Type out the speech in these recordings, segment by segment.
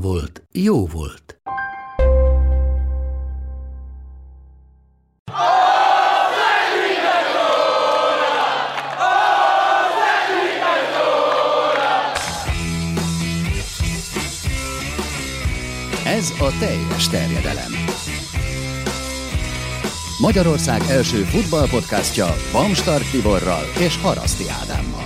volt, jó volt. Ez a teljes terjedelem. Magyarország első futballpodcastja Bamstart Tiborral és Haraszti Ádámmal.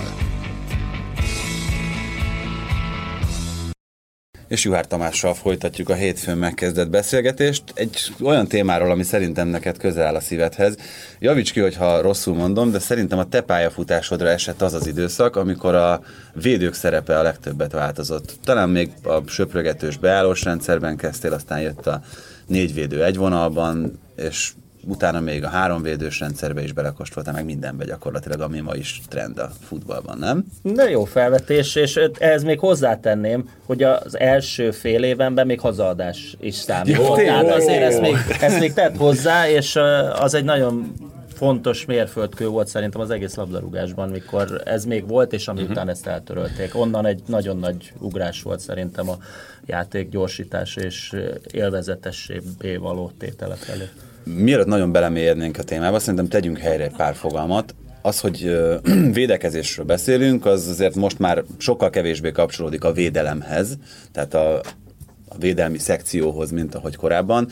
És Juhár Tamással folytatjuk a hétfőn megkezdett beszélgetést egy olyan témáról, ami szerintem neked közel áll a szívedhez. Javíts ki, hogyha rosszul mondom, de szerintem a te pályafutásodra esett az az időszak, amikor a védők szerepe a legtöbbet változott. Talán még a söprögetős beállós rendszerben kezdtél, aztán jött a négy védő egy vonalban, és utána még a háromvédős rendszerbe is belekostoltál, meg mindenbe gyakorlatilag, ami ma is trend a futballban, nem? De jó felvetés, és ehhez még hozzátenném, hogy az első fél évenben még hazaadás is számított. Tehát azért ezt még, ezt még tett hozzá, és az egy nagyon fontos mérföldkő volt szerintem az egész labdarúgásban, mikor ez még volt, és ami uh-huh. után ezt eltörölték. Onnan egy nagyon nagy ugrás volt szerintem a játék gyorsítás és élvezetessé való tétele felé mielőtt nagyon belemélyednénk a témába, szerintem tegyünk helyre egy pár fogalmat. Az, hogy védekezésről beszélünk, az azért most már sokkal kevésbé kapcsolódik a védelemhez, tehát a, a védelmi szekcióhoz, mint ahogy korábban.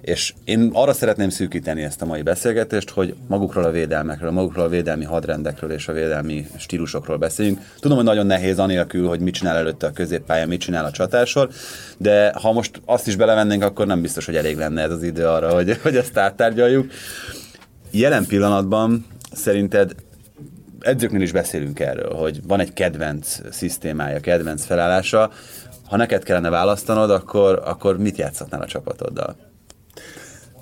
És én arra szeretném szűkíteni ezt a mai beszélgetést, hogy magukról a védelmekről, magukról a védelmi hadrendekről és a védelmi stílusokról beszéljünk. Tudom, hogy nagyon nehéz anélkül, hogy mit csinál előtte a középpálya, mit csinál a csatásor, de ha most azt is belevennénk, akkor nem biztos, hogy elég lenne ez az idő arra, hogy, hogy ezt áttárgyaljuk. Jelen pillanatban szerinted edzőknél is beszélünk erről, hogy van egy kedvenc szisztémája, kedvenc felállása, ha neked kellene választanod, akkor, akkor mit játszhatnál a csapatoddal?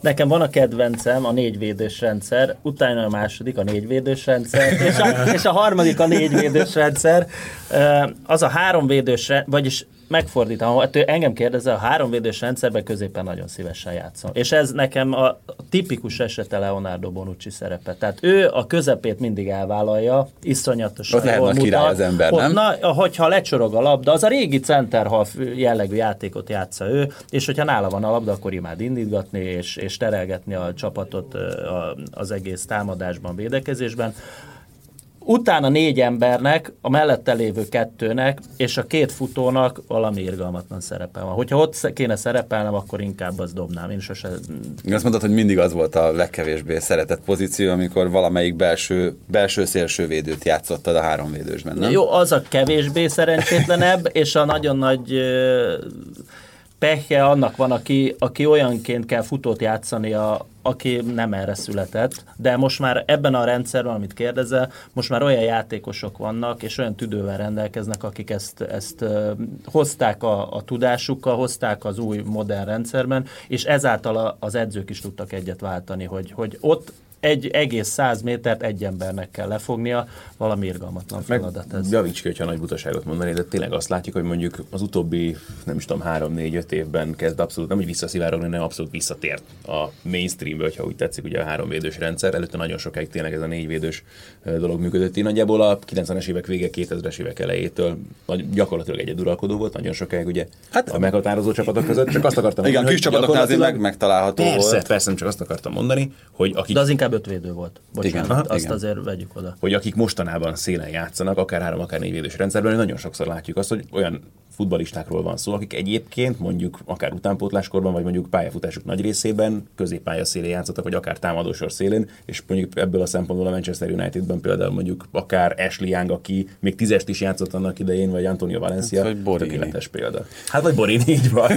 Nekem van a kedvencem, a négyvédős rendszer, utána a második a négyvédős rendszer, és a, és a harmadik a négyvédős rendszer. Az a háromvédős, vagyis megfordítom, ha engem kérdezel, a háromvédős rendszerben középen nagyon szívesen játszom. És ez nekem a tipikus esete Leonardo Bonucci szerepe. Tehát ő a közepét mindig elvállalja, iszonyatosan Ott lehet király az ember, nem? Na, hogyha lecsorog a labda, az a régi centerhalf jellegű játékot játsza ő, és hogyha nála van a labda, akkor imád indítgatni, és, és terelgetni a csapatot az egész támadásban, védekezésben utána négy embernek, a mellette lévő kettőnek és a két futónak valami irgalmatlan szerepe van. Hogyha ott kéne szerepelnem, akkor inkább az dobnám. Én sose... Azt mondtad, hogy mindig az volt a legkevésbé szeretett pozíció, amikor valamelyik belső, belső szélső védőt játszottad a három védősben, nem? Jó, az a kevésbé szerencsétlenebb, és a nagyon nagy pehje annak van, aki, aki olyanként kell futót játszani, a, aki nem erre született, de most már ebben a rendszerben, amit kérdezel, most már olyan játékosok vannak, és olyan tüdővel rendelkeznek, akik ezt, ezt hozták a, a tudásukkal, hozták az új modern rendszerben, és ezáltal az edzők is tudtak egyet váltani, hogy, hogy ott egy egész száz métert egy embernek kell lefognia, valami irgalmatlan feladat ez. Javíts ki, hogyha nagy butaságot mondani, de tényleg azt látjuk, hogy mondjuk az utóbbi, nem is tudom, három-négy-öt évben kezd abszolút, nem hogy visszaszivárogni, nem abszolút visszatért a mainstreambe, hogyha úgy tetszik, ugye a háromvédős rendszer. Előtte nagyon sokáig tényleg ez a négyvédős dolog működött. Én nagyjából a 90-es évek vége, 2000-es évek elejétől gyakorlatilag egy uralkodó volt, nagyon sokáig ugye hát, a meghatározó csapatok között. Csak azt akartam Igen, mondani, kis csapatoknál azért meg, megtalálható persze, volt. Persze, csak azt akartam mondani, hogy akik... De az inkább ötvédő volt. Bocsánat, igen, azt igen. azért vegyük oda. Hogy akik mostanában szélen játszanak, akár három, akár négy védős rendszerben, nagyon sokszor látjuk azt, hogy olyan futbalistákról van szó, akik egyébként mondjuk akár utánpótláskorban, vagy mondjuk pályafutásuk nagy részében középpálya szélén játszottak, vagy akár támadósor szélén, és mondjuk ebből a szempontból a Manchester Unitedben például mondjuk akár Ashley Young, aki még tízest is játszott annak idején, vagy Antonio Valencia, Hát, vagy tökéletes példa. Hát vagy Borini, így van.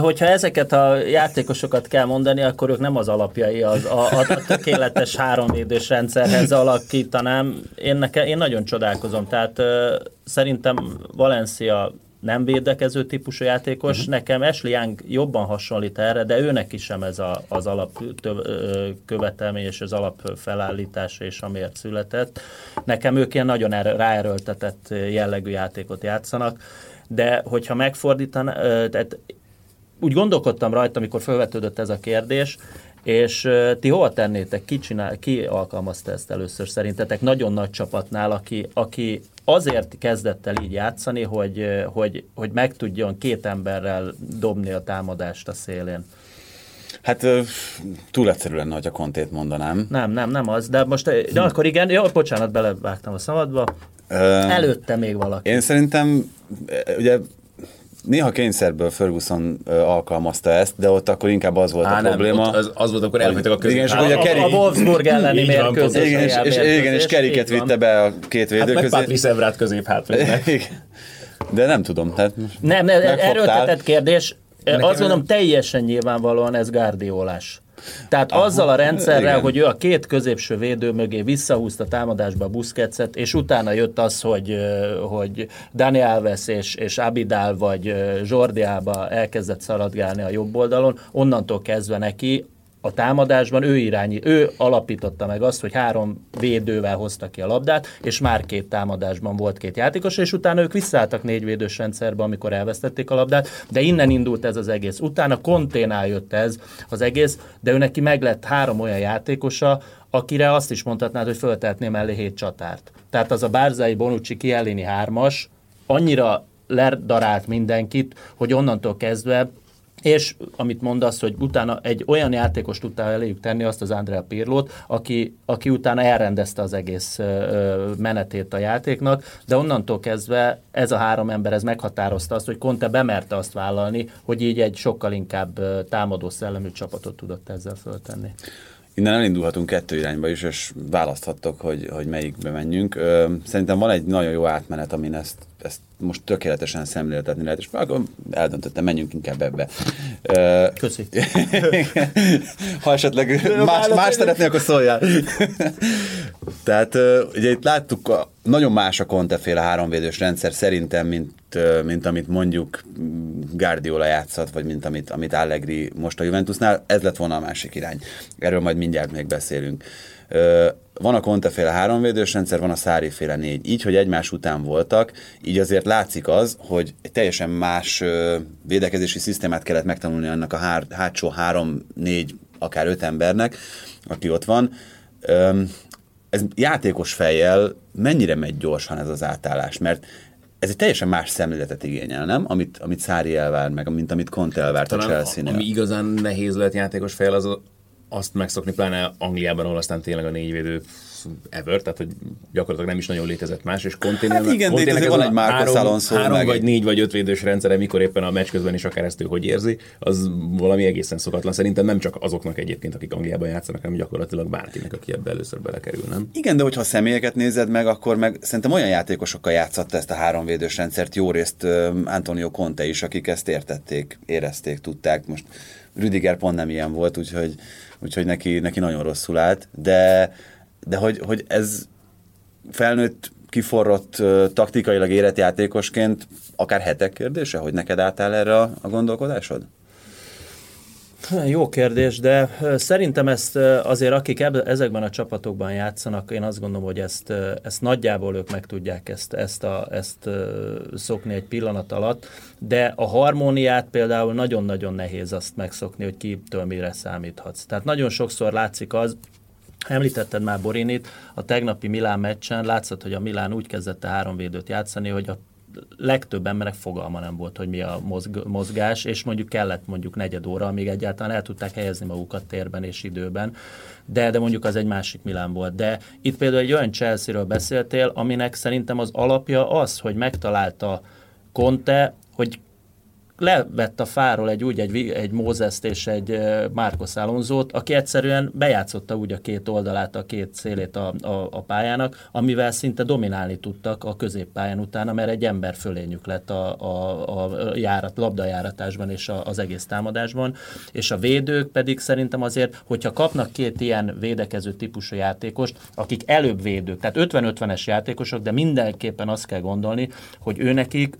Hogyha ezeket a játékosokat kell mondani, akkor ők nem az alapjai az a, a tökéletes háromvédős rendszerhez alakítanám. Én, neke, én nagyon csodálkozom. Tehát szerintem Valencia nem védekező típusú játékos. Uh-huh. Nekem Ashley Young jobban hasonlít erre, de őnek is sem ez a, az alap követelmény és az alap felállítása és amiért született. Nekem ők ilyen nagyon erő, ráerőltetett jellegű játékot játszanak, de hogyha megfordítaná, tehát úgy gondolkodtam rajta, amikor felvetődött ez a kérdés, és ti hol tennétek, ki, csinál, ki alkalmazta ezt először szerintetek nagyon nagy csapatnál, aki, aki azért kezdett el így játszani, hogy, hogy, hogy meg tudjon két emberrel dobni a támadást a szélén. Hát túl egyszerű lenne, hogy a kontét mondanám. Nem, nem, nem az, de most, de akkor igen, jó, bocsánat, belevágtam a szabadba. Előtte még valaki. Én szerintem, ugye néha kényszerből Ferguson alkalmazta ezt, de ott akkor inkább az volt Á, a nem, probléma. az, az volt, akkor elhagytak a Igen, és ugye a, Kerry- a Wolfsburg elleni mérkőzés. igen, és, és, igen, és Keriket vitte be a két Hát védő meg közé. Patrice Evrát közép. De nem tudom. Tehát Nem, nem erőltetett kérdés. Nekem Azt mondom, nem- teljesen nyilvánvalóan ez gárdiolás. Tehát Aha, azzal a rendszerrel, igen. hogy ő a két középső védő mögé visszahúzta támadásba a Busquetset, és utána jött az, hogy, hogy Dani Alves és, és Abidal vagy Jordi Alba elkezdett szaladgálni a jobb oldalon, onnantól kezdve neki a támadásban ő irányi, ő alapította meg azt, hogy három védővel hozta ki a labdát, és már két támadásban volt két játékos, és utána ők visszaálltak négy védős rendszerbe, amikor elvesztették a labdát, de innen indult ez az egész. Utána Konténál jött ez az egész, de ő neki meg lett három olyan játékosa, akire azt is mondhatnád, hogy föltehetné mellé hét csatárt. Tehát az a Bárzai Bonucci Kielini hármas annyira ledarált mindenkit, hogy onnantól kezdve és amit mondasz, hogy utána egy olyan játékost tudtál eléjük tenni, azt az Andrea Pirlót, aki, aki utána elrendezte az egész ö, menetét a játéknak, de onnantól kezdve ez a három ember ez meghatározta azt, hogy Conte bemerte azt vállalni, hogy így egy sokkal inkább támadó szellemű csapatot tudott ezzel föltenni. Innen elindulhatunk kettő irányba is, és választhattok, hogy, hogy melyikbe menjünk. Szerintem van egy nagyon jó átmenet, amin ezt, ezt most tökéletesen szemléltetni lehet, és akkor eldöntöttem, menjünk inkább ebbe. Köszi. ha esetleg más, más szeretnél, akkor szóljál. Tehát ugye itt láttuk, a, nagyon más a Conte-féle háromvédős rendszer szerintem, mint, mint amit mondjuk Guardiola játszat, vagy mint amit, amit Allegri most a Juventusnál. Ez lett volna a másik irány. Erről majd mindjárt még beszélünk. Van a Conte-féle háromvédős rendszer, van a Szári-féle négy. Így, hogy egymás után voltak, így azért látszik az, hogy egy teljesen más védekezési szisztémát kellett megtanulni annak a hár, hátsó három, négy, akár öt embernek, aki ott van. Ez játékos fejjel mennyire megy gyorsan ez az átállás, mert ez egy teljesen más szemléletet igényel, nem? Amit, amit Szári elvár meg, mint amit Conte elvárt a Talán Chelsea-nél. ami igazán nehéz lehet játékos fejl, az a, azt megszokni, pláne Angliában, ahol aztán tényleg a négyvédő ever, tehát hogy gyakorlatilag nem is nagyon létezett más, és Conténél Hát igen, de van egy Marcos három, három vagy négy vagy öt védős rendszere, mikor éppen a meccs közben is akár ezt ő hogy érzi, az valami egészen szokatlan. Szerintem nem csak azoknak egyébként, akik Angliában játszanak, hanem gyakorlatilag bárkinek, aki ebbe először belekerül, nem? Igen, de hogyha a személyeket nézed meg, akkor meg szerintem olyan játékosokkal játszatta ezt a háromvédős rendszert jó részt Antonio Conte is, akik ezt értették, érezték, tudták. Most Rüdiger pont nem ilyen volt, úgyhogy, úgyhogy neki, neki nagyon rosszul állt, de, de hogy, hogy ez felnőtt, kiforrott, taktikailag érett játékosként akár hetek kérdése, hogy neked átáll erre a, a gondolkodásod? Jó kérdés, de szerintem ezt azért, akik ezekben a csapatokban játszanak, én azt gondolom, hogy ezt, ezt nagyjából ők meg tudják ezt, ezt, a, ezt szokni egy pillanat alatt, de a harmóniát például nagyon-nagyon nehéz azt megszokni, hogy kitől mire számíthatsz. Tehát nagyon sokszor látszik az, Említetted már Borinit, a tegnapi Milán meccsen látszott, hogy a Milán úgy kezdett a háromvédőt játszani, hogy a legtöbb embernek fogalma nem volt, hogy mi a mozg- mozgás, és mondjuk kellett mondjuk negyed óra, amíg egyáltalán el tudták helyezni magukat térben és időben, de, de mondjuk az egy másik Milán volt. De itt például egy olyan Chelsea-ről beszéltél, aminek szerintem az alapja az, hogy megtalálta Conte, hogy levett a fáról egy úgy egy, egy Mózeszt és egy Márkos Alonzót, aki egyszerűen bejátszotta úgy a két oldalát, a két szélét a, a, a pályának, amivel szinte dominálni tudtak a középpályán utána, mert egy ember fölényük lett a, a, a járat, labdajáratásban és a, az egész támadásban, és a védők pedig szerintem azért, hogyha kapnak két ilyen védekező típusú játékost, akik előbb védők, tehát 50-50-es játékosok, de mindenképpen azt kell gondolni, hogy őnekik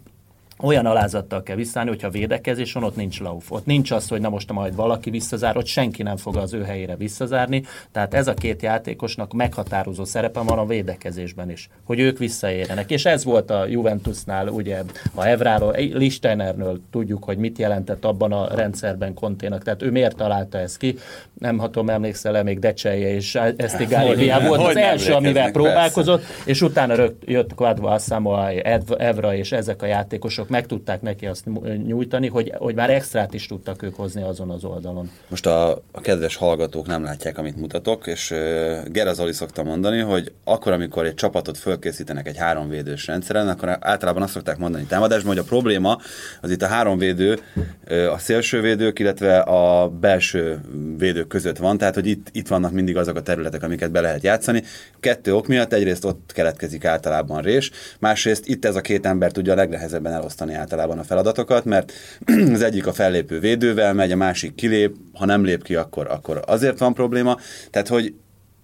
olyan alázattal kell visszaállni, hogyha védekezés van, ott nincs lauf. Ott nincs az, hogy na most majd valaki visszazár, ott senki nem fog az ő helyére visszazárni. Tehát ez a két játékosnak meghatározó szerepe van a védekezésben is, hogy ők visszaérjenek. És ez volt a Juventusnál, ugye a Evráról, Listenerről tudjuk, hogy mit jelentett abban a rendszerben Konténak. Tehát ő miért találta ezt ki? Nem hatom, emlékszel-e még Decselje és Esztigáli volt az első, amivel próbálkozott, és utána rögt, jött Quadva Assamoa, Evra és ezek a játékosok meg tudták neki azt nyújtani, hogy, hogy már extrát is tudtak ők hozni azon az oldalon. Most a, a kedves hallgatók nem látják, amit mutatok, és uh, Gerazoli szokta mondani, hogy akkor, amikor egy csapatot fölkészítenek egy háromvédős rendszeren, akkor általában azt szokták mondani támadásban, hogy a probléma az itt a háromvédő, a szélsővédők, illetve a belső védők között van, tehát hogy itt, itt vannak mindig azok a területek, amiket be lehet játszani. Kettő ok miatt egyrészt ott keletkezik általában rés, másrészt itt ez a két ember tudja a legnehezebben elosztani megosztani általában a feladatokat, mert az egyik a fellépő védővel megy, a másik kilép, ha nem lép ki, akkor, akkor azért van probléma. Tehát, hogy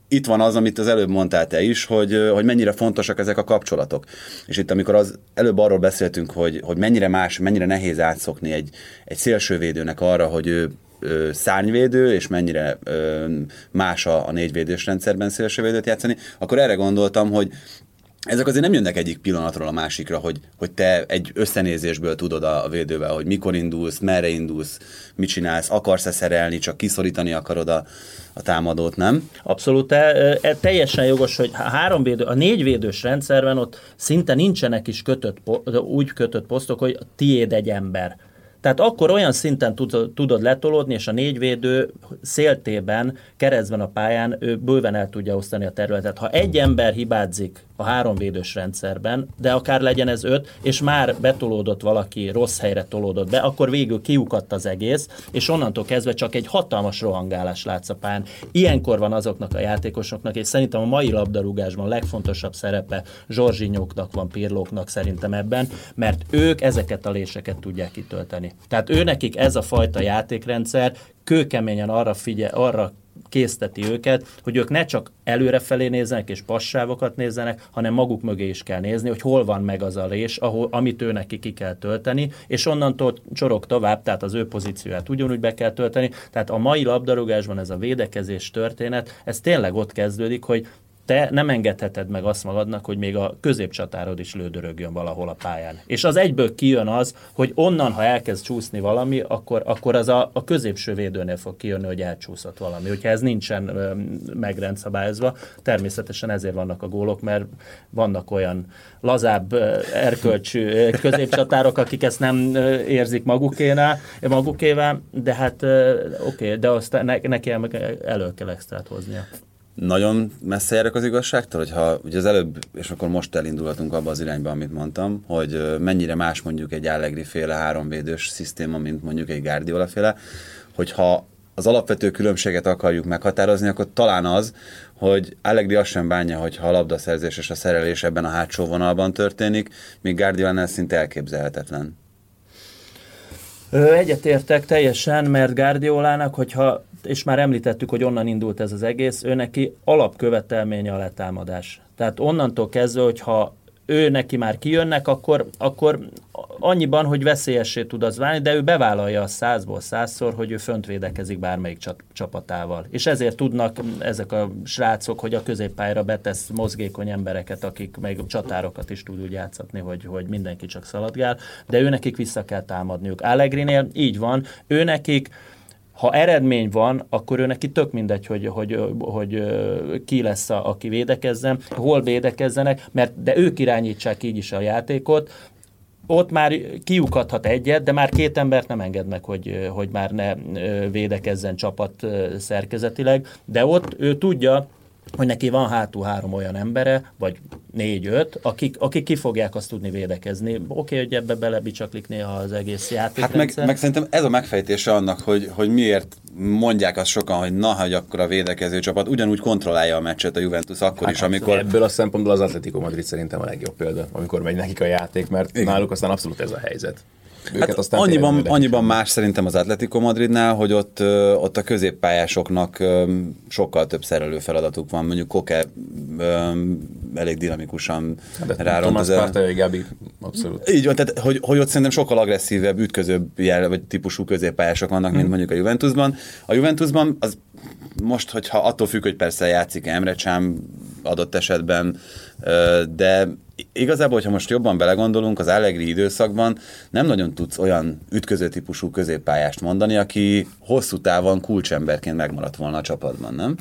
itt van az, amit az előbb mondtál te is, hogy, hogy mennyire fontosak ezek a kapcsolatok. És itt, amikor az előbb arról beszéltünk, hogy, hogy mennyire más, mennyire nehéz átszokni egy, egy szélsővédőnek arra, hogy ő szárnyvédő, és mennyire ö, más a, a négyvédős rendszerben szélsővédőt játszani, akkor erre gondoltam, hogy ezek azért nem jönnek egyik pillanatról a másikra, hogy, hogy te egy összenézésből tudod a védővel, hogy mikor indulsz, merre indulsz, mit csinálsz, akarsz-e szerelni, csak kiszorítani akarod a, a támadót, nem? Abszolút, e, e, teljesen jogos, hogy három védő, a négy védős rendszerben ott szinte nincsenek is kötött, úgy kötött posztok, hogy tiéd egy ember tehát akkor olyan szinten tudod letolódni, és a négyvédő széltében, keresztben a pályán ő bőven el tudja osztani a területet. Ha egy ember hibázik a háromvédős rendszerben, de akár legyen ez öt, és már betolódott valaki, rossz helyre tolódott be, akkor végül kiukadt az egész, és onnantól kezdve csak egy hatalmas rohangálás látsz a pályán. Ilyenkor van azoknak a játékosoknak, és szerintem a mai labdarúgásban a legfontosabb szerepe Zsorzsinyóknak van, Pirlóknak szerintem ebben, mert ők ezeket a léseket tudják kitölteni. Tehát ő nekik ez a fajta játékrendszer kőkeményen arra figyel, arra készteti őket, hogy ők ne csak előrefelé nézzenek és passávokat nézzenek, hanem maguk mögé is kell nézni, hogy hol van meg az a rés, ahol, amit ő neki ki kell tölteni, és onnantól csorog tovább, tehát az ő pozícióját ugyanúgy be kell tölteni. Tehát a mai labdarúgásban ez a védekezés történet, ez tényleg ott kezdődik, hogy te nem engedheted meg azt magadnak, hogy még a középcsatárod is lődörögjön valahol a pályán. És az egyből kijön az, hogy onnan, ha elkezd csúszni valami, akkor, akkor az a, a középső védőnél fog kijönni, hogy elcsúszott valami. Hogyha ez nincsen ö, megrendszabályozva, természetesen ezért vannak a gólok, mert vannak olyan lazább erkölcsű középcsatárok, akik ezt nem érzik magukénál, magukével, de hát oké, okay, de azt ne, neki elő kell extrát hoznia nagyon messze járok az igazságtól, hogyha ugye az előbb, és akkor most elindulhatunk abba az irányba, amit mondtam, hogy mennyire más mondjuk egy Allegri féle háromvédős szisztéma, mint mondjuk egy Guardiola féle, hogyha az alapvető különbséget akarjuk meghatározni, akkor talán az, hogy Allegri azt sem bánja, hogyha a labdaszerzés és a szerelés ebben a hátsó vonalban történik, míg Guardiola szinte elképzelhetetlen. Egyetértek teljesen, mert Guardiolának, hogyha és már említettük, hogy onnan indult ez az egész, ő neki alapkövetelménye a letámadás. Tehát onnantól kezdve, hogyha ő neki már kijönnek, akkor, akkor annyiban, hogy veszélyessé tud az válni, de ő bevállalja a százból százszor, hogy ő fönt védekezik bármelyik csapatával. És ezért tudnak ezek a srácok, hogy a középpályára betesz mozgékony embereket, akik meg csatárokat is tud úgy játszatni, hogy, hogy mindenki csak szaladgál, de ő nekik vissza kell támadniuk. Allegrinél így van, ő nekik ha eredmény van, akkor ő neki tök mindegy, hogy, hogy, hogy, hogy ki lesz, a, aki védekezzen, hol védekezzenek, mert de ők irányítsák így is a játékot, ott már kiukadhat egyet, de már két embert nem enged meg, hogy, hogy már ne védekezzen csapat szerkezetileg, de ott ő tudja, hogy neki van hátul három olyan embere, vagy négy-öt, akik, akik ki fogják azt tudni védekezni. Oké, okay, hogy ebbe belebicsaklik néha az egész játék. Hát meg, meg, szerintem ez a megfejtése annak, hogy, hogy miért mondják azt sokan, hogy na, hogy akkor a védekező csapat ugyanúgy kontrollálja a meccset a Juventus akkor hát, is, amikor... Ebből a szempontból az Atletico Madrid szerintem a legjobb példa, amikor megy nekik a játék, mert Igen. náluk aztán abszolút ez a helyzet. Őket hát aztán annyiban, annyiban más szerintem az Atletico Madridnál, hogy ott, ott a középpályásoknak sokkal több szerelő feladatuk van. Mondjuk Koke elég dinamikusan hát, ráront. Thomas Partey, Gabi, abszolút. Így van, tehát hogy, hogy ott szerintem sokkal agresszívebb, ütközőbb jel, vagy típusú középpályások vannak, mint hmm. mondjuk a Juventusban. A Juventusban az most, hogyha attól függ, hogy persze játszik Emre Csám adott esetben, de igazából, hogyha most jobban belegondolunk, az Allegri időszakban nem nagyon tudsz olyan ütköző típusú középpályást mondani, aki hosszú távon kulcsemberként megmaradt volna a csapatban, nem?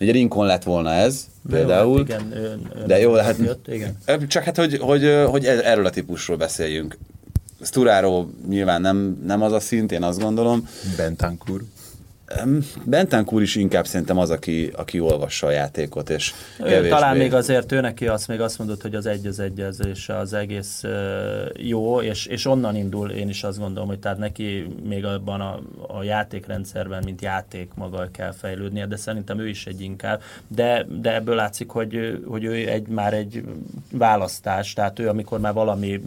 Ugye Rincon lett volna ez, de például. Jó, hát igen, ön, ön de jó, hát, jött, igen. Csak hát, hogy, hogy, hogy erről a típusról beszéljünk. Sturaro nyilván nem, nem az a szint, én azt gondolom. Bentancur. Bentancur is inkább szerintem az, aki, aki olvassa a játékot, és kevésbé... Talán még azért ő neki azt még azt mondott, hogy az egy az egyezés az egész jó, és, és onnan indul, én is azt gondolom, hogy tehát neki még abban a, a játékrendszerben, mint játék maga kell fejlődnie, de szerintem ő is egy inkább, de, de ebből látszik, hogy, hogy ő egy, már egy választás, tehát ő amikor már valami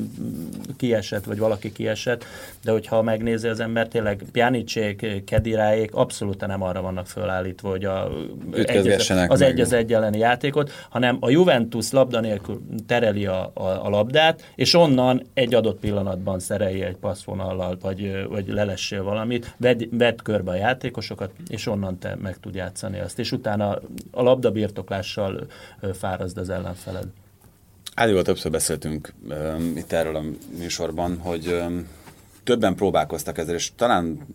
kiesett, vagy valaki kiesett, de hogyha megnézi az ember, tényleg Pjanicsék, Kediráék, abszolút nem arra vannak fölállítva, hogy a, egyez, az egy az egy elleni játékot, hanem a Juventus labda nélkül tereli a, a, a labdát, és onnan egy adott pillanatban szerelje egy passzvonallal, vagy, vagy lelessél valamit, ved, vedd körbe a játékosokat, és onnan te meg tud játszani azt. És utána a labda birtoklással fárazd az ellenfeled. Ádival többször beszéltünk um, itt erről a műsorban, hogy um, többen próbálkoztak ezzel, és talán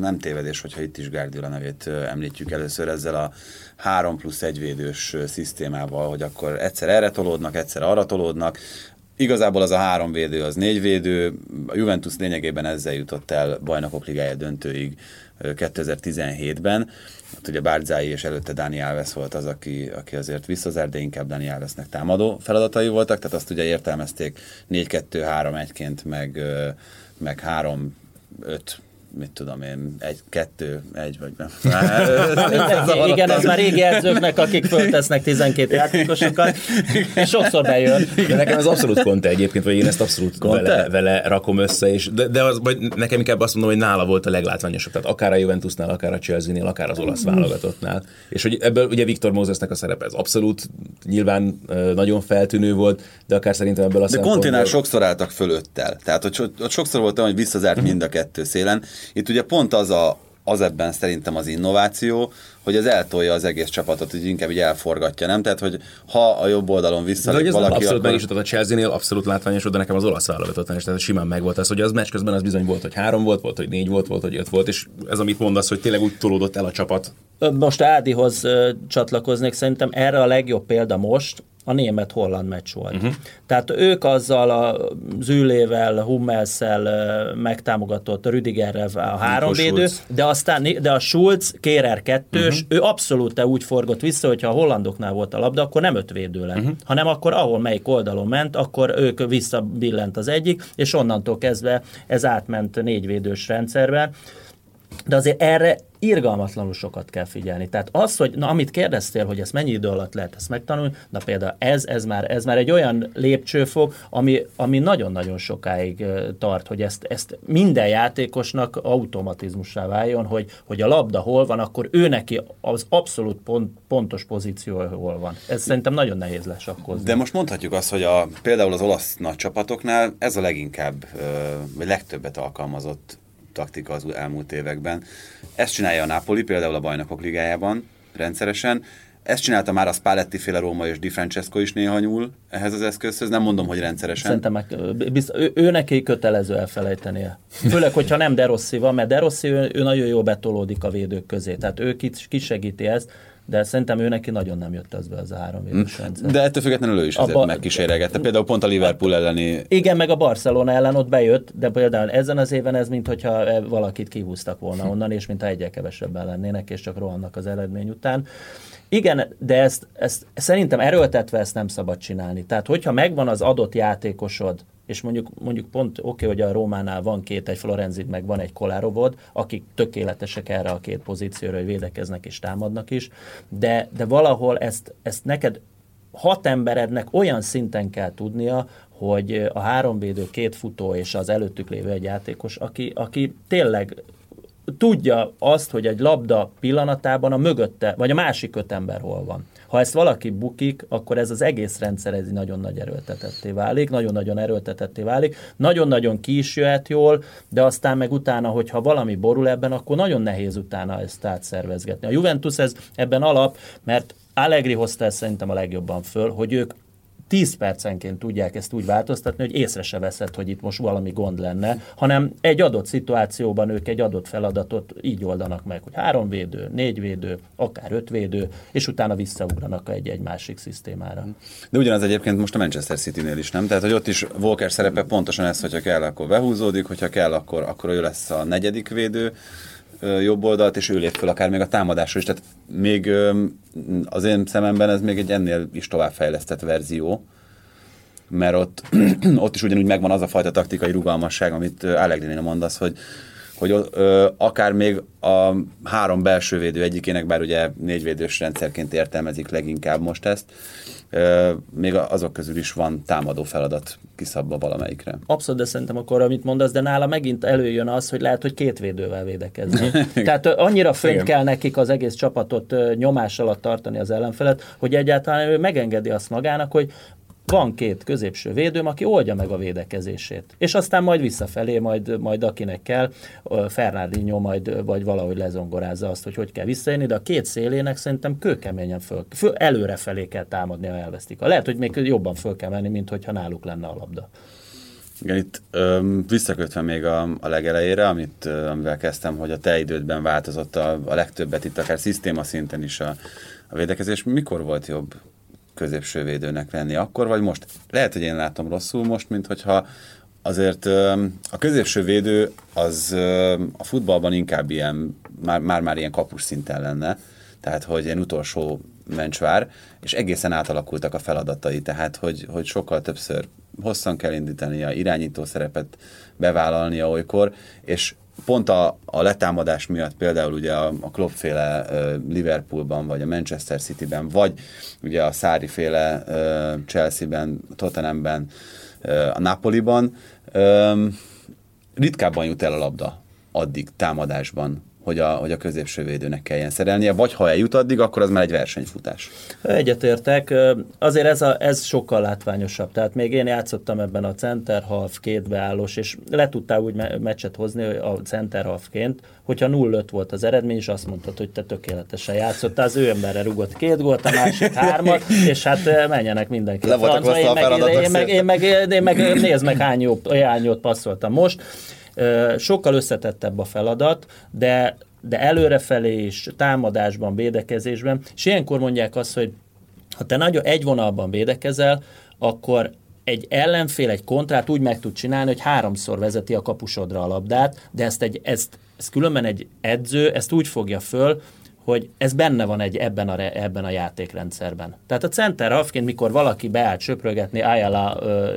nem tévedés, hogyha itt is Guardiola nevét említjük először ezzel a 3 plusz 1 védős szisztémával, hogy akkor egyszer erre tolódnak, egyszer arra tolódnak, Igazából az a három védő, az négy védő, a Juventus lényegében ezzel jutott el bajnokok ligája döntőig 2017-ben. Ott ugye Bárdzái és előtte Dani Alves volt az, aki, aki azért visszazárt, de inkább Dani Alvesnek támadó feladatai voltak, tehát azt ugye értelmezték 4-2-3-1-ként, meg meg három, öt mit tudom én, egy, kettő, egy vagy nem. Mindenki, igen, ez már régi edzőknek, akik föltesznek 12 játékosokat, és sokszor bejön. De nekem ez abszolút konte egyébként, vagy én ezt abszolút vele, vele, rakom össze, és de, de az, vagy nekem inkább azt mondom, hogy nála volt a leglátványosabb, tehát akár a Juventusnál, akár a Chelsea-nél, akár az olasz válogatottnál. És hogy ebből ugye Viktor Mózesnek a szerepe ez abszolút nyilván nagyon feltűnő volt, de akár szerintem ebből a De Kontinál sokszor álltak fölöttel. Tehát, hogy ott sokszor volt hogy visszazárt mind a kettő szélen, itt ugye pont az a, az ebben szerintem az innováció, hogy ez eltolja az egész csapatot, hogy inkább így elforgatja, nem? Tehát, hogy ha a jobb oldalon vissza valaki... abszolút akkor... meg is a Chelsea-nél abszolút látványos, de nekem az olasz válogatottán is, tehát simán megvolt ez, hogy az meccs közben az bizony volt, hogy három volt, volt, hogy négy volt, volt, hogy öt volt, és ez, amit mondasz, hogy tényleg úgy tolódott el a csapat. Most Ádihoz csatlakoznék, szerintem erre a legjobb példa most, a német-holland meccs volt. Uh-huh. Tehát ők azzal a Zülével, Hummelszel megtámogatott Rüdigerrel a három védő, de aztán de a Schulz, Kérer kettős, uh-huh. ő abszolút úgy forgott vissza, hogyha a hollandoknál volt a labda, akkor nem öt védő lett, uh-huh. hanem akkor ahol melyik oldalon ment, akkor ők visszabillent az egyik, és onnantól kezdve ez átment négyvédős rendszerbe. De azért erre irgalmatlanul sokat kell figyelni. Tehát az, hogy na, amit kérdeztél, hogy ezt mennyi idő alatt lehet ezt megtanulni, na például ez, ez már, ez már egy olyan lépcsőfok, ami, ami nagyon-nagyon sokáig tart, hogy ezt, ezt minden játékosnak automatizmussá váljon, hogy, hogy a labda hol van, akkor ő neki az abszolút pont, pontos pozíció hol van. Ez szerintem nagyon nehéz lesakkozni. De most mondhatjuk azt, hogy a, például az olasz nagy csapatoknál ez a leginkább, vagy legtöbbet alkalmazott taktika az elmúlt években. Ezt csinálja a Napoli például a bajnokok ligájában rendszeresen. Ezt csinálta már a Spalletti féle Róma és Di Francesco is néha nyúl ehhez az eszközhöz, nem mondom, hogy rendszeresen. Szerintem meg, bizt, ő, ő neki kötelező elfelejtenie. Főleg, hogyha nem De Rossi van, mert De Rossi ő, ő nagyon jól betolódik a védők közé, tehát ő kisegíti ezt, de szerintem ő neki nagyon nem jött az be az a három védős rendszer. De ettől függetlenül ő is azért Abba- megkísérelgette. Például pont a Liverpool elleni Igen, meg a Barcelona ellen ott bejött, de például ezen az éven ez, mintha valakit kihúztak volna onnan, és mintha egyel kevesebben lennének, és csak rohannak az eredmény után. Igen, de ezt, ezt szerintem erőltetve ezt nem szabad csinálni. Tehát, hogyha megvan az adott játékosod, és mondjuk, mondjuk pont oké, okay, hogy a Rómánál van két, egy Florenzid, meg van egy Kolárovod, akik tökéletesek erre a két pozícióra, hogy védekeznek és támadnak is, de, de valahol ezt, ezt neked hat emberednek olyan szinten kell tudnia, hogy a három védő, két futó és az előttük lévő egy játékos, aki, aki tényleg tudja azt, hogy egy labda pillanatában a mögötte, vagy a másik öt ember hol van. Ha ezt valaki bukik, akkor ez az egész rendszer ez nagyon nagy erőltetetté válik, nagyon-nagyon erőltetetté válik, nagyon-nagyon ki is jöhet jól, de aztán meg utána, hogyha valami borul ebben, akkor nagyon nehéz utána ezt átszervezgetni. A Juventus ez ebben alap, mert Allegri hozta ezt szerintem a legjobban föl, hogy ők 10 percenként tudják ezt úgy változtatni, hogy észre se veszed, hogy itt most valami gond lenne, hanem egy adott szituációban ők egy adott feladatot így oldanak meg, hogy három védő, négy védő, akár öt védő, és utána visszaugranak egy-egy másik szisztémára. De ugyanaz egyébként most a Manchester City-nél is, nem? Tehát, hogy ott is Walker szerepe pontosan ez, hogyha kell, akkor behúzódik, hogyha kell, akkor, akkor ő lesz a negyedik védő jobb oldalt, és ő lép föl akár még a támadásra is. Tehát még az én szememben ez még egy ennél is továbbfejlesztett verzió, mert ott, ott is ugyanúgy megvan az a fajta taktikai rugalmasság, amit ö, Allegri-nél mondasz, hogy hogy ö, akár még a három belső védő egyikének, bár ugye négyvédős rendszerként értelmezik leginkább most ezt, ö, még azok közül is van támadó feladat kiszabva valamelyikre. Abszolút, de szerintem akkor, amit mondasz, de nála megint előjön az, hogy lehet, hogy két védővel védekezni. Tehát annyira fönt kell nekik az egész csapatot nyomás alatt tartani az ellenfelet, hogy egyáltalán ő megengedi azt magának, hogy van két középső védőm, aki oldja meg a védekezését. És aztán majd visszafelé, majd, majd akinek kell, Fernandinho majd, vagy valahogy lezongorázza azt, hogy hogy kell visszajönni, de a két szélének szerintem kőkeményen föl, föl előrefelé kell támadni, ha elvesztik. Lehet, hogy még jobban föl kell menni, mint hogyha náluk lenne a labda. Igen, itt ö, visszakötve még a, a legelejére, amit, amivel kezdtem, hogy a te idődben változott a, a legtöbbet itt, akár szisztéma szinten is a, a védekezés. Mikor volt jobb középső védőnek lenni? Akkor vagy most? Lehet, hogy én látom rosszul most, mint hogyha azért a középső védő az a futballban inkább ilyen, már, már, már ilyen kapus szinten lenne, tehát hogy ilyen utolsó mencsvár, és egészen átalakultak a feladatai, tehát hogy, hogy sokkal többször hosszan kell indítania, irányító szerepet bevállalnia olykor, és pont a, a letámadás miatt például ugye a, a Klopp-féle Liverpoolban, vagy a Manchester City-ben, vagy ugye a Szári-féle Chelsea-ben, Tottenhamben, a Napoliban ritkábban jut el a labda addig támadásban, hogy a, hogy a középső védőnek kelljen szerelnie, vagy ha eljut addig, akkor az már egy versenyfutás. Egyetértek. Azért ez, a, ez sokkal látványosabb. Tehát még én játszottam ebben a center half két beállós, és le tudtál úgy me- meccset hozni a center halfként, hogyha 0-5 volt az eredmény, és azt mondtad, hogy te tökéletesen játszottál, az ő emberre rugott két gólt, a másik hármat, és hát menjenek mindenki. Le voltak én, meg, én, meg, én, meg, én meg nézd meg hány jót, hány jót passzoltam most. Sokkal összetettebb a feladat, de de előrefelé is, támadásban, védekezésben, és ilyenkor mondják azt, hogy ha te nagyon egy vonalban védekezel, akkor egy ellenfél, egy kontrát úgy meg tud csinálni, hogy háromszor vezeti a kapusodra a labdát, de ezt, egy, ezt, ezt különben egy edző ezt úgy fogja föl, hogy ez benne van egy ebben a, re- ebben a játékrendszerben. Tehát a center halfként, mikor valaki beállt söprögetni Ayala ö,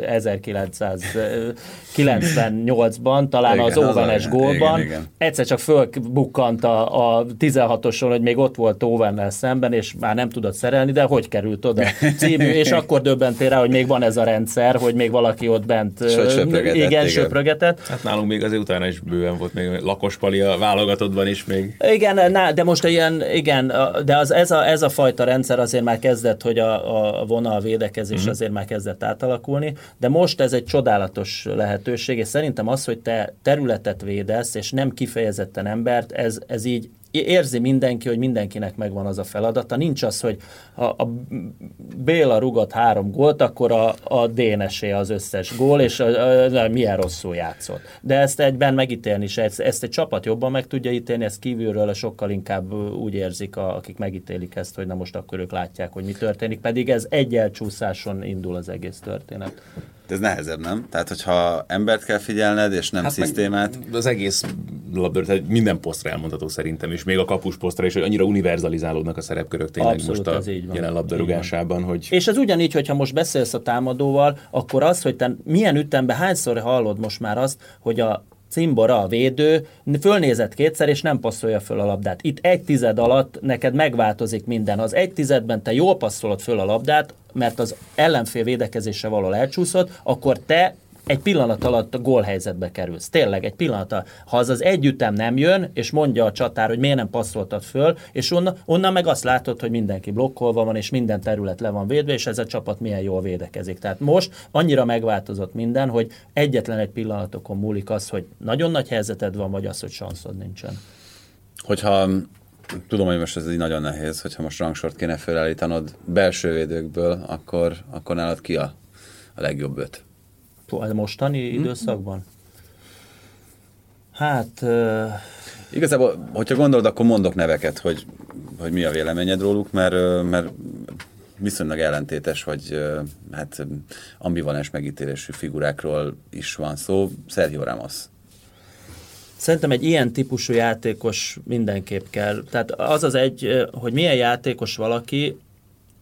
1998-ban, talán Igen, az a- gólban, igen, igen. egyszer csak fölbukkant a, a 16-oson, hogy még ott volt Óvennel szemben, és már nem tudott szerelni, de hogy került oda című, és akkor döbbentél rá, hogy még van ez a rendszer, hogy még valaki ott bent söprögetett, igen, igen. söprögetett. Hát nálunk még azért utána is bőven volt, még lakospali a válogatottban is még. Igen, na, de most ilyen, igen, de az, ez, a, ez a fajta rendszer azért már kezdett, hogy a, a vonal védekezés Mhm. mm. azért már kezdett átalakulni, de most ez egy csodálatos lehetőség, és szerintem az, hogy te területet védesz, és nem kifejezetten embert, ez, ez így érzi mindenki, hogy mindenkinek megvan az a feladata. Nincs az, hogy ha a Béla rugott három gólt, akkor a, a Dénesé az összes gól, és a, a, a, milyen rosszul játszott. De ezt egyben megítélni is, ezt, ezt egy csapat jobban meg tudja ítélni, ezt kívülről sokkal inkább úgy érzik, a, akik megítélik ezt, hogy na most akkor ők látják, hogy mi történik, pedig ez egy elcsúszáson indul az egész történet. De ez nehezebb, nem? Tehát, hogyha embert kell figyelned, és nem hát szisztémát. Az egész labdarúgás, tehát minden posztra elmondható szerintem, és még a kapus posztra is, hogy annyira univerzalizálódnak a szerepkörök tényleg Abszolút, most ez így a van. jelen labdarúgásában, hogy És ez ugyanígy, hogyha most beszélsz a támadóval, akkor az, hogy te milyen ütemben, hányszor hallod most már azt, hogy a cimbora, a védő, fölnézett kétszer, és nem passzolja föl a labdát. Itt egy tized alatt neked megváltozik minden. Az egy tizedben te jól passzolod föl a labdát, mert az ellenfél védekezése való elcsúszott, akkor te egy pillanat alatt a gólhelyzetbe kerülsz. Tényleg, egy pillanat alatt. Ha az az egy ütem nem jön, és mondja a csatár, hogy miért nem passzoltad föl, és onnan, onnan meg azt látod, hogy mindenki blokkolva van, és minden terület le van védve, és ez a csapat milyen jól védekezik. Tehát most annyira megváltozott minden, hogy egyetlen egy pillanatokon múlik az, hogy nagyon nagy helyzeted van, vagy az, hogy sanszod nincsen. Hogyha tudom, hogy most ez így nagyon nehéz, hogyha most rangsort kéne felállítanod belső védőkből, akkor, akkor nálad ki a, a legjobb öt? A mostani időszakban? Hát, ö, Igazából, hogyha gondolod, akkor mondok neveket, hogy, hogy mi a véleményed róluk, mert, mert viszonylag ellentétes, vagy hát ambivalens megítélésű figurákról is van szó. Sergio Ramos. Szerintem egy ilyen típusú játékos mindenképp kell. Tehát az az egy, hogy milyen játékos valaki,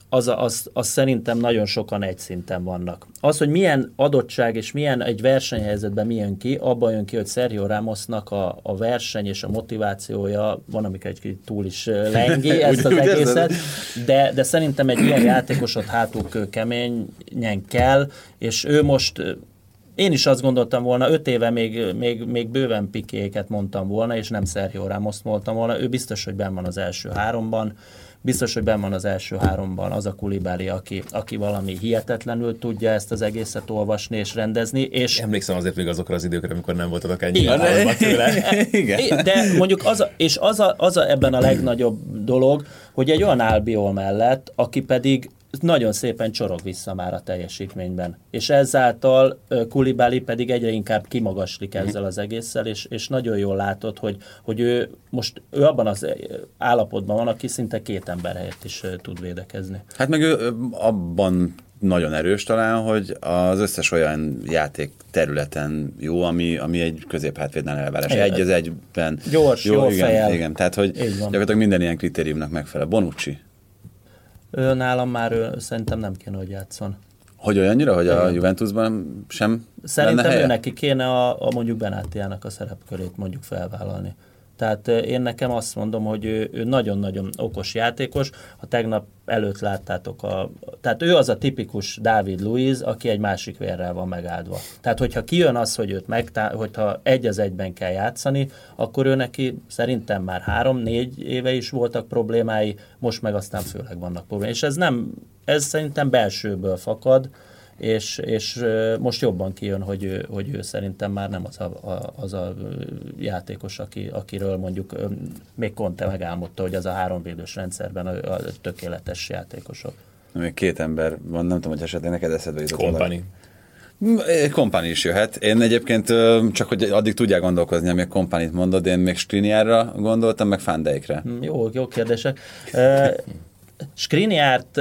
az, az, az szerintem nagyon sokan egy szinten vannak. Az, hogy milyen adottság és milyen egy versenyhelyzetben mi jön ki, abban jön ki, hogy Sergio Ramosnak a, a verseny és a motivációja, van, amikor egy kicsit túl is lengi ezt az egészet, de, de szerintem egy ilyen játékosot hátul keményen kell, és ő most én is azt gondoltam volna, öt éve még, még, még bőven pikéket mondtam volna, és nem Sergio Ramoszt mondtam volna. Ő biztos, hogy benn van az első háromban, biztos, hogy benn van az első háromban az a Kulibáli, aki, aki valami hihetetlenül tudja ezt az egészet olvasni és rendezni, és emlékszem azért még azokra az időkre, amikor nem voltatok Igen. távol tőle. Igen. de mondjuk az a, és az a, az a ebben a legnagyobb dolog, hogy egy olyan Albiol mellett, aki pedig nagyon szépen csorog vissza már a teljesítményben. És ezáltal Kulibáli pedig egyre inkább kimagaslik ezzel az egésszel, és, és nagyon jól látod, hogy, hogy ő most ő abban az állapotban van, aki szinte két ember helyett is tud védekezni. Hát meg ő abban nagyon erős talán, hogy az összes olyan játék területen jó, ami, ami egy középhátvédnál elvárás. Igen. Egy az egyben. Gyors, jól igen, fejel. igen, tehát hogy gyakorlatilag minden ilyen kritériumnak megfelel. Bonucci. Ő nálam már ő, szerintem nem kéne, hogy játszon. Hogy olyannyira, hogy a Juventusban sem Szerintem lenne ő helye? neki kéne a, a mondjuk Benátiának a szerepkörét mondjuk felvállalni. Tehát én nekem azt mondom, hogy ő, nagyon-nagyon okos játékos. Ha tegnap előtt láttátok, a, tehát ő az a tipikus Dávid Luiz, aki egy másik vérrel van megáldva. Tehát hogyha kijön az, hogy őt megtá, hogyha egy az egyben kell játszani, akkor ő neki szerintem már három-négy éve is voltak problémái, most meg aztán főleg vannak problémái. És ez nem, ez szerintem belsőből fakad, és, és most jobban kijön, hogy ő, hogy ő szerintem már nem az a, a, az a játékos, aki, akiről mondjuk még Conte megálmodta, hogy az a háromvédős rendszerben a, a tökéletes játékosok. Még két ember van, nem tudom, hogy esetleg neked eszedbe jutott Kompani. Kompani is jöhet. Én egyébként csak, hogy addig tudják gondolkozni, amíg Kompanit mondod, én még Skriniárra gondoltam, meg Fandeikre. Mm, Jó, jó kérdések. Skriniárt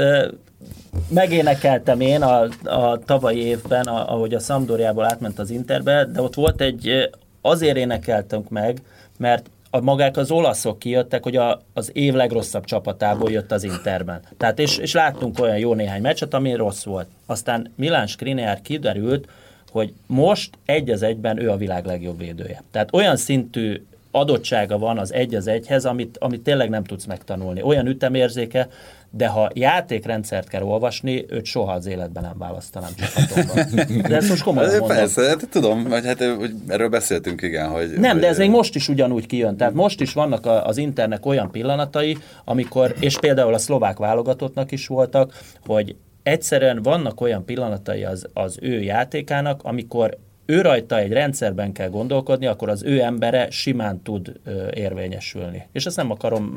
megénekeltem én a, a tavalyi évben, a, ahogy a Sampdoriából átment az Interbe, de ott volt egy, azért énekeltünk meg, mert a magák az olaszok kijöttek, hogy a, az év legrosszabb csapatából jött az Interben. Tehát és, és láttunk olyan jó néhány meccset, ami rossz volt. Aztán Milán Skriniar kiderült, hogy most egy az egyben ő a világ legjobb védője. Tehát olyan szintű adottsága van az egy az egyhez, amit, amit tényleg nem tudsz megtanulni. Olyan ütemérzéke, de ha játékrendszert kell olvasni, őt soha az életben nem választanám csapatomban. De ezt most komolyan mondom. Persze, hát tudom, vagy hát hogy erről beszéltünk, igen, hogy... Nem, hogy, de ez még most is ugyanúgy kijön. Tehát most is vannak a- az internek olyan pillanatai, amikor, és például a szlovák válogatottnak is voltak, hogy egyszerűen vannak olyan pillanatai az, az ő játékának, amikor ő rajta egy rendszerben kell gondolkodni, akkor az ő embere simán tud ö, érvényesülni. És ezt nem akarom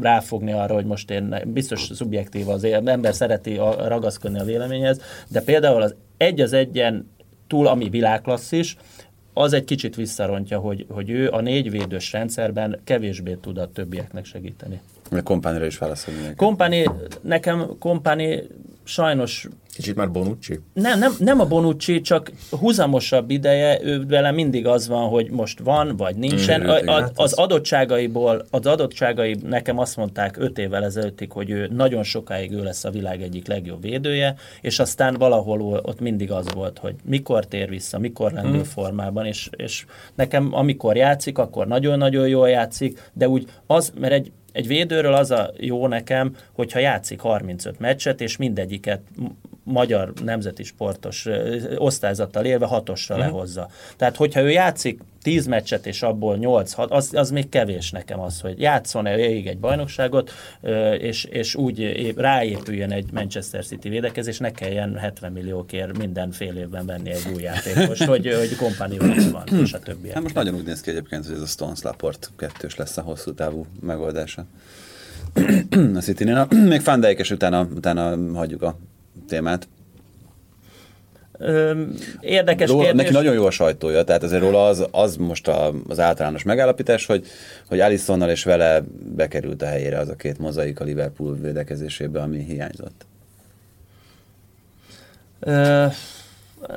ráfogni arra, hogy most én biztos szubjektív az ember szereti a, ragaszkodni a véleményhez, de például az egy az egyen túl, ami világklasszis, az egy kicsit visszarontja, hogy, hogy ő a négyvédős rendszerben kevésbé tud a többieknek segíteni. Kompánira is válaszolni. Kompáni, nekem kompáni sajnos Kicsit már Bonucci? nem, nem, nem a Bonucci, csak húzamosabb ideje, ő vele mindig az van, hogy most van, vagy nincsen. Mm, A, a, hát az adottságaiból, az adottságai nekem azt mondták öt évvel ezelőttig, hogy ő nagyon sokáig ő lesz a világ egyik legjobb védője, és aztán valahol ott mindig az volt, hogy mikor tér vissza, mikor lendül mm. formában, és, és nekem amikor játszik, akkor nagyon-nagyon jól játszik, de úgy az, mert egy egy védőről az a jó nekem, hogyha játszik 35 meccset, és mindegyiket magyar nemzeti sportos osztályzattal élve hatosra uh-huh. lehozza. Tehát, hogyha ő játszik 10 meccset, és abból 8 6 az, az még kevés nekem az, hogy játszon-e végig egy bajnokságot, és, és úgy ráépüljön egy Manchester City védekezés, ne kelljen 70 milliókért minden fél évben venni egy új játékos, hogy, hogy kompánió van, és a többi. Hát most nagyon úgy néz ki egyébként, hogy ez a Stones Laport kettős lesz a hosszú távú megoldása. a city -nél. Még Van és utána, utána hagyjuk a témát. érdekes róla, kérdés. Neki nagyon jó a sajtója, tehát azért róla az, az most a, az általános megállapítás, hogy, hogy Alisonnal és vele bekerült a helyére az a két mozaik a Liverpool védekezésébe, ami hiányzott. Ö,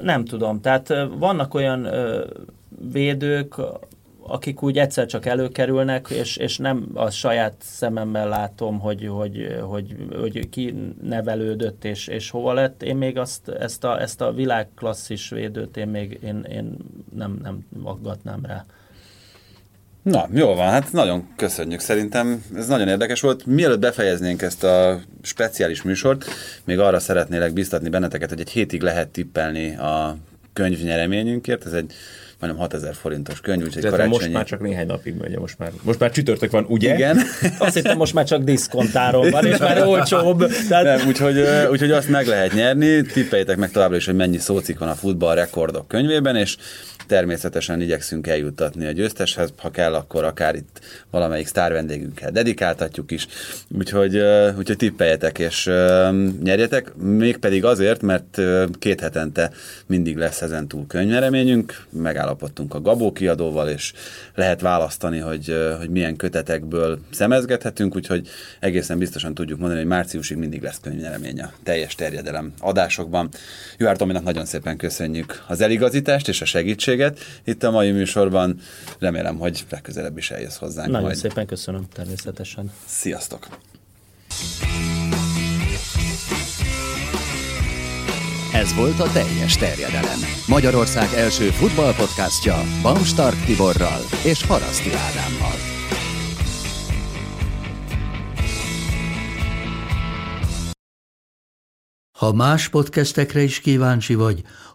nem tudom, tehát vannak olyan ö, védők, akik úgy egyszer csak előkerülnek, és, és nem a saját szememmel látom, hogy, hogy, hogy, hogy ki nevelődött és, és hova lett. Én még azt, ezt, a, ezt a világklasszis védőt én még én, én nem, nem aggatnám rá. Na, jó van, hát nagyon köszönjük. Szerintem ez nagyon érdekes volt. Mielőtt befejeznénk ezt a speciális műsort, még arra szeretnélek biztatni benneteket, hogy egy hétig lehet tippelni a könyv nyereményünkért. Ez egy majdnem 6000 forintos könyv, úgyhogy karácsonyi... most már csak néhány napig megy, most már, most már csütörtök van, ugye? Igen. Azt hittem most már csak diszkontáron van, és már olcsóbb. Tehát... Nem, úgyhogy, úgyhogy azt meg lehet nyerni. Tippeljétek meg továbbra is, hogy mennyi szócik van a futball rekordok könyvében, és Természetesen igyekszünk eljuttatni a győzteshez, ha kell, akkor akár itt valamelyik sztár vendégünkkel dedikáltatjuk is. Úgyhogy, úgyhogy tippeljetek és nyerjetek, mégpedig azért, mert két hetente mindig lesz ezen túl könyvereményünk, megállapodtunk a Gabó kiadóval, és lehet választani, hogy, hogy milyen kötetekből szemezgethetünk, úgyhogy egészen biztosan tudjuk mondani, hogy márciusig mindig lesz könyveremény a teljes terjedelem adásokban. Juhár Tominak nagyon szépen köszönjük az eligazítást és a segítséget, segítséget itt a mai műsorban. Remélem, hogy legközelebb is eljössz hozzánk Nagyon majd. szépen köszönöm, természetesen. Sziasztok! Ez volt a teljes terjedelem. Magyarország első futballpodcastja Baumstark Tiborral és Haraszti Ádámmal. Ha más podcastekre is kíváncsi vagy,